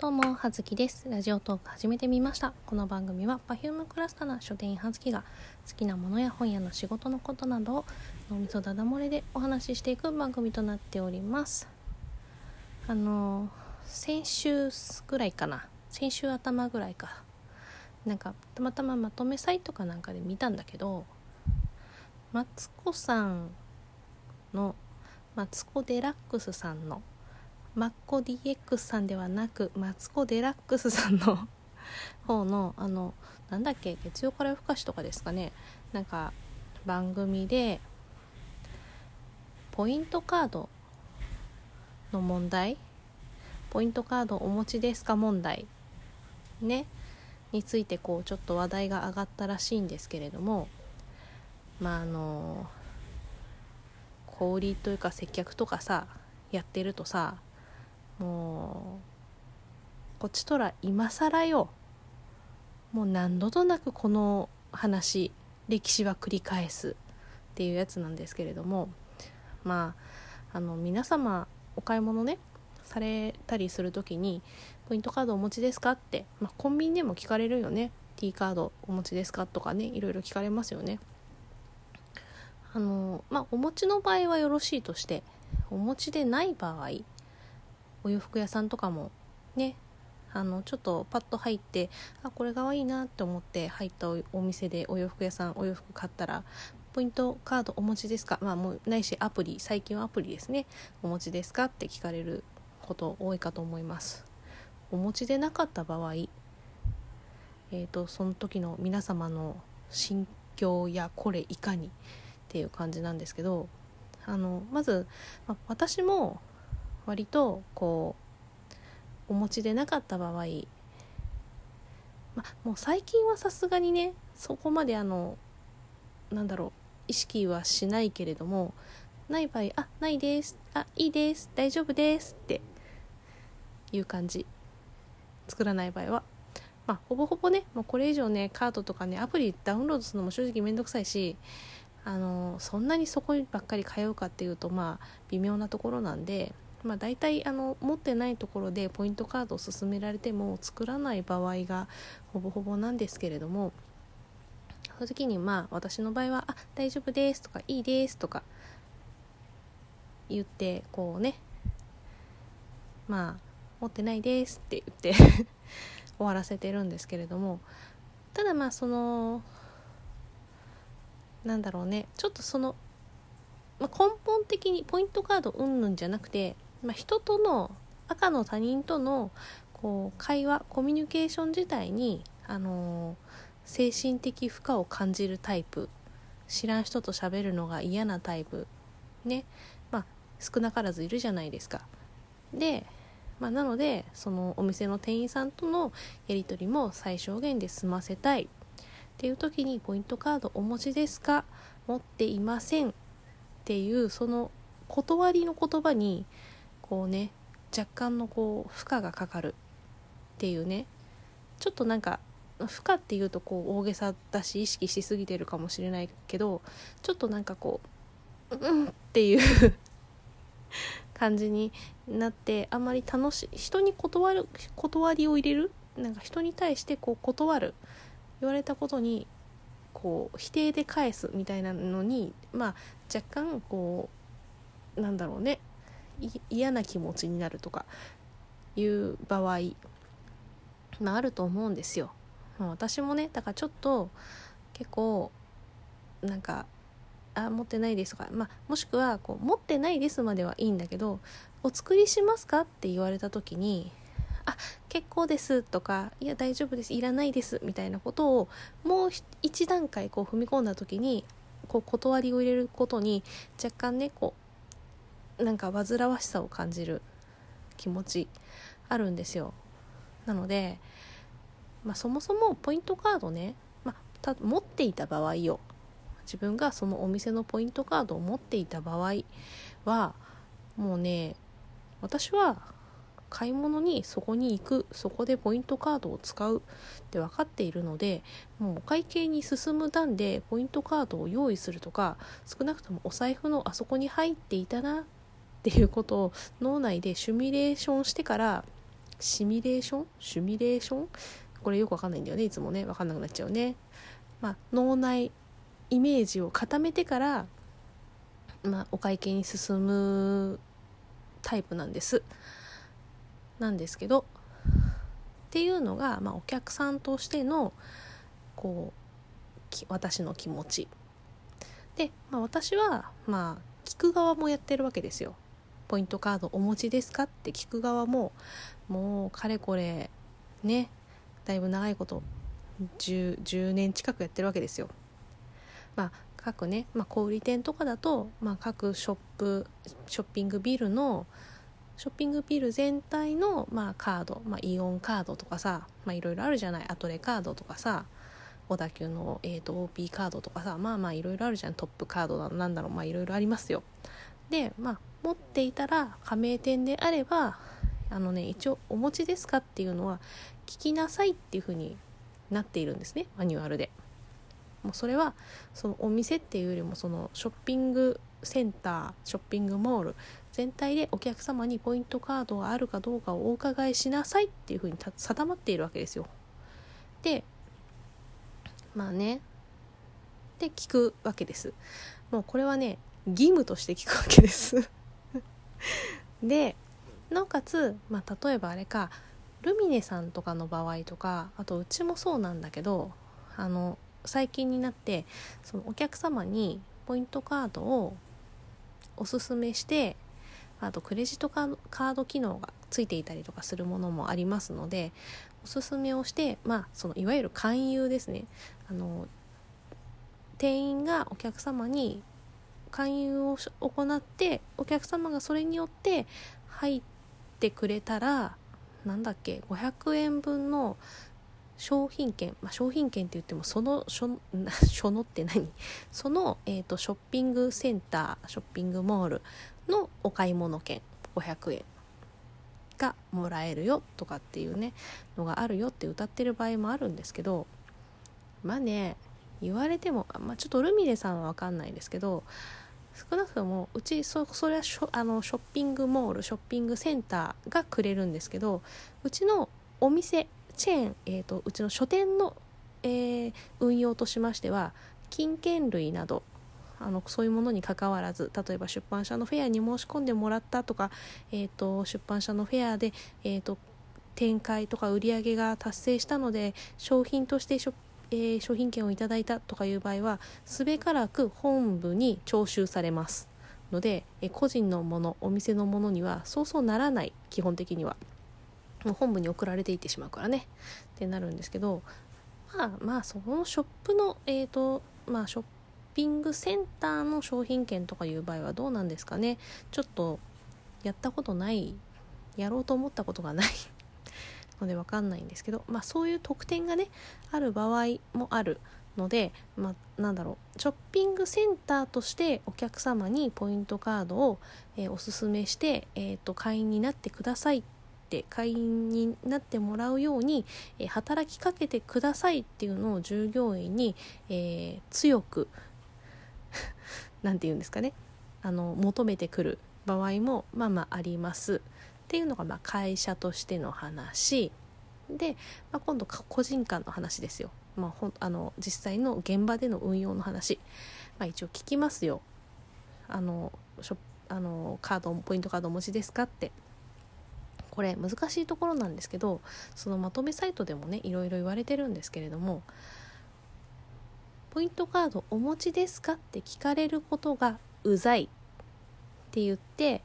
どうも、はずきです。ラジオトーク始めてみました。この番組は Perfume クラスターな書店員はずきが好きなものや本屋の仕事のことなどを脳みそだだ漏れでお話ししていく番組となっております。あの、先週ぐらいかな。先週頭ぐらいか。なんか、たまたままとめサイトかなんかで見たんだけど、マツコさんの、マツコ・デラックスさんのマッコ DX さんではなくマツコ・デラックスさんの 方のあのなんだっけ月曜から夜更かしとかですかね。なんか番組でポイントカードの問題？ポイントカードお持ちですか問題？ね。についてこうちょっと話題が上がったらしいんですけれども。まああの小売りというか接客とかさやってるとさもうこっちとら今更よ。もう何度となくこの話歴史は繰り返すっていうやつなんですけれども。まああの皆様お買い物ねされたりする時にポイントカードお持ちですかって、まあ、コンビニでも聞かれるよね。T カードお持ちですかとかねいろいろ聞かれますよね。あのまあお持ちの場合はよろしいとしてお持ちでない場合お洋服屋さんとかもねあのちょっとパッと入ってあこれがわいいなって思って入ったお店でお洋服屋さんお洋服買ったらポイントカードお持ちですか？まあもうないしアプリ最近はアプリですね。お持ちですか？って聞かれること多いかと思います。お持ちでなかった場合えーと、とその時の皆様の心境やこれいかにっていう感じなんですけどあのまず、まあ、私も割とこうお持ちでなかった場合、ま、もう最近はさすがにねそこまであのなんだろう意識はしないけれどもない場合「あないです」「あいいです」「大丈夫です」っていう感じ。作らない場合は。まあほぼほぼねもうこれ以上ねカードとかねアプリダウンロードするのも正直めんどくさいしあのそんなにそこばっかり通うかっていうとまあ微妙なところなんでまあ、大体あの持ってないところでポイントカードを勧められても作らない場合がほぼほぼなんですけれどもその時にまあ私の場合は「あ大丈夫です」とか「いいです」とか言ってこうねまあ「持ってないです」って言って 終わらせてるんですけれどもただまあそのなんだろうねちょっとその、まあ、根本的にポイントカードうんぬんじゃなくてまあ、人との赤の他人とのこう会話コミュニケーション自体に、あのー、精神的負荷を感じるタイプ知らん人と喋るのが嫌なタイプねまあ少なからずいるじゃないですか。で、まあ、なのでそのお店の店員さんとのやり取りも最小限で済ませたいっていう時にポイントカードお持ちですか？持っていませんっていうその断りの言葉にこうね若干のこう負荷がかかるっていうね。ちょっとなんか負荷っていうとこう大げさだし意識しすぎてるかもしれないけどちょっとなんかこううんっていう感じになってあんまり楽しい人に断る断りを入れる？なんか人に対してこう断る？言われたことにこう否定で返すみたいなのにまあ若干こうなんだろうね。嫌な気持ちになるとかいう場合、まあ、あると思うんですよ。まあ、私もねだからちょっと結構なんか「あ持ってないです」とか、まあ、もしくはこう「持ってないです」まではいいんだけど「お作りしますか?」って言われた時に「あ結構です」とか「いや大丈夫ですいらないです」みたいなことをもう一段階こう踏み込んだ時にこう断りを入れることに若干ねこうなんか煩わしさを感じる気持ちあるんですよ。なので、まあ、そもそもポイントカードね、まあ、持っていた場合よ自分がそのお店のポイントカードを持っていた場合はもうね私は買い物にそこに行くそこでポイントカードを使うって分かっているのでもうお会計に進む段でポイントカードを用意するとか少なくともお財布のあそこに入っていたなっていうことを脳内でシミュレーションしてからシミュレーション？シミレーション？これよくわかんないんだよねいつもねわかんなくなっちゃうね。まあ、脳内イメージを固めてから、まあ、お会計に進むタイプなんです。なんですけどっていうのが、まあ、お客さんとしてのこう私の気持ちで、まあ、私はまあ聞く側もやってるわけですよ。ポイントカードお持ちですか？って聞く側ももうかれこれねだいぶ長いこと 10, 10年近くやってるわけですよ。まあ各ね、まあ、小売店とかだと、まあ、各ショップショッピングビルのショッピングビル全体の、まあ、カード、まあ、イオンカードとかさ、まあ、いろいろあるじゃないアトレカードとかさ小田急の、えーと、OP カードとかさまあまあいろいろあるじゃんトップカードなんだろうまあいろいろありますよでまあ持っていたら加盟店であればあのね一応お持ちですかっていうのは聞きなさいっていうふうになっているんですねマニュアルでもうそれはそのお店っていうよりもそのショッピングセンターショッピングモール全体でお客様にポイントカードがあるかどうかをお伺いしなさいっていうふうに定まっているわけですよ。でまあねで聞くわけです。もうこれはね義務として聞くわけです でなおかつ、まあ、例えばあれかルミネさんとかの場合とかあとうちもそうなんだけどあの最近になってそのお客様にポイントカードをおすすめしてあとクレジットカード機能がついていたりとかするものもありますのでおすすめをしてまあそのいわゆる勧誘ですね。あの店員がお客様に勧誘を行ってお客様がそれによって入ってくれたらなんだっけ500円分の商品券、まあ、商品券って言ってもそのしょ そのって何？その、えーと、ショッピングセンターショッピングモールのお買い物券500円がもらえるよとかっていうねのがあるよって歌ってる場合もあるんですけどまあね言われても、まあ、ちょっとルミネさんは分かんないですけど少なくともうちそそれはショあのショッピングモールショッピングセンターがくれるんですけどうちのお店チェーン、えーと、うちの書店の、えー、運用としましては金券類などあのそういうものにかかわらず例えば出版社のフェアに申し込んでもらったとか、えーと、出版社のフェアで、えーと、展開とか売り上げが達成したので商品としてショッえー、商品券をいただいたとかいう場合はすべからく本部に徴収されますので、え個人のものお店のものにはそうそうならない基本的には。もう本部に送られていってしまうからねってなるんですけどまあまあそのショップのえっ、ー、とまあショッピングセンターの商品券とかいう場合はどうなんですかねちょっとやったことないやろうと思ったことがないので分かんないんですけどまあそういう特典がねある場合もあるので、まあ、なんだろうショッピングセンターとしてお客様にポイントカードを、えー、おすすめして、えーと会員になってくださいって会員になってもらうように、えー、働きかけてくださいっていうのを従業員に、えー、強く 何て言うんですかねあの求めてくる場合もまあまああります。っていうのがまあ会社としての話。で、まあ、今度個人間の話ですよ、まあ、ほんあの実際の現場での運用の話、まあ、一応聞きますよ。あのショあのカードポイントカードお持ちですかって。これ難しいところなんですけどそのまとめサイトでもねいろいろ言われてるんですけれどもポイントカードお持ちですかって聞かれることがうざいって言って、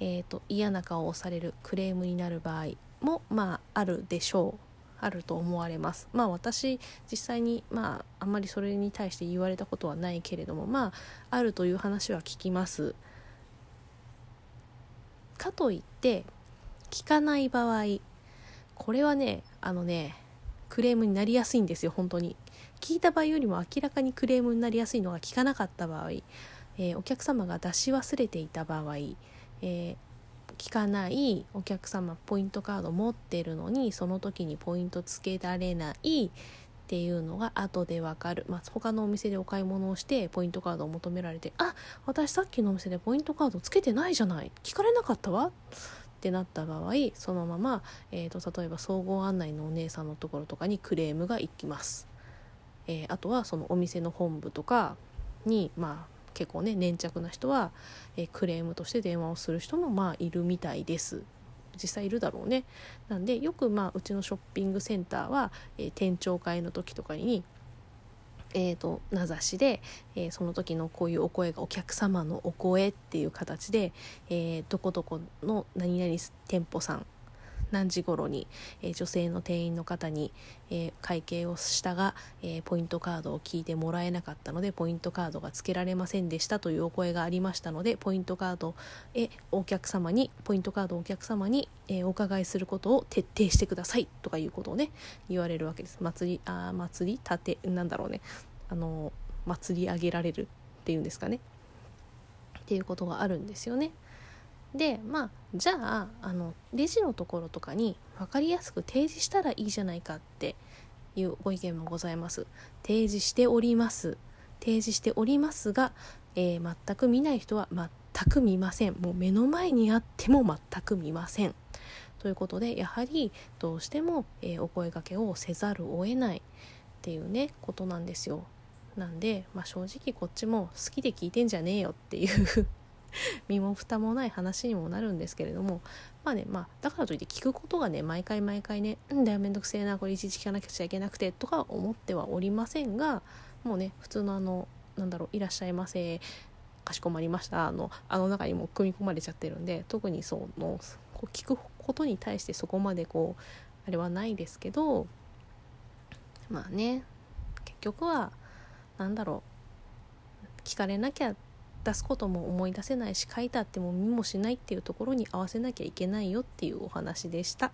えーと、嫌な顔をされるクレームになる場合もまああるでしょう。あると思われます。まあ私実際にまああんまりそれに対して言われたことはないけれどもまああるという話は聞きます。かといって聞かない場合これはねあのねクレームになりやすいんですよ本当に。聞いた場合よりも明らかにクレームになりやすいのが聞かなかった場合、えー、お客様が出し忘れていた場合、えー、聞かないお客様ポイントカード持ってるのにその時にポイントつけられないっていうのが後でわかる、まあ、他のお店でお買い物をしてポイントカードを求められてあ私さっきのお店でポイントカードつけてないじゃない。聞かれなかったわ。ってなった場合そのまま、えーと、例えば総合案内のお姉さんのところとかにクレームが行きます、えー、あとはそのお店の本部とかにまあ結構ね粘着な人は、え、クレームとして電話をする人もまあいるみたいです。実際いるだろうね。なんでよくまあうちのショッピングセンターは、え、店長会の時とかにえーと、名指しで、えー、その時のこういうお声がお客様のお声っていう形で、えー、どこどこの何々店舗さん何時頃に、えー、女性の店員の方に、えー、会計をしたが、えー、ポイントカードを聞いてもらえなかったのでポイントカードが付けられませんでしたというお声がありましたのでポイントカードへお客様にポイントカードをお客様に、えお伺いすることを徹底してくださいとかいうことをね言われるわけです。祭りあ祭り立てなんだろうね。あの祭り上げられるっていうんですかね。っていうことがあるんですよね。でまあじゃああのレジのところとかに分かりやすく提示したらいいじゃないかっていうご意見もございます。提示しております。提示しておりますが、えー、全く見ない人は全く見ません。もう目の前にあっても全く見ません。ということでやはりどうしても、えー、お声がけをせざるを得ないっていうねことなんですよ。なんで、まあ、正直こっちも好きで聞いてんじゃねえよっていう 身も蓋もない話にもなるんですけれどもまあねまあだからといって聞くことがね毎回毎回ね「うんだよめんどくせえなこれいちいち聞かなくちゃいけなくて」とか思ってはおりませんがもうね普通のあのなんだろう「いらっしゃいませ」かしこまりましたあのあの中にも組み込まれちゃってるんで特にそのこう聞くことに対してそこまでこうあれはないですけどまあね結局は何だろう聞かれなきゃ出すことも思い出せないし書いてあっても見もしないっていうところに合わせなきゃいけないよっていうお話でした。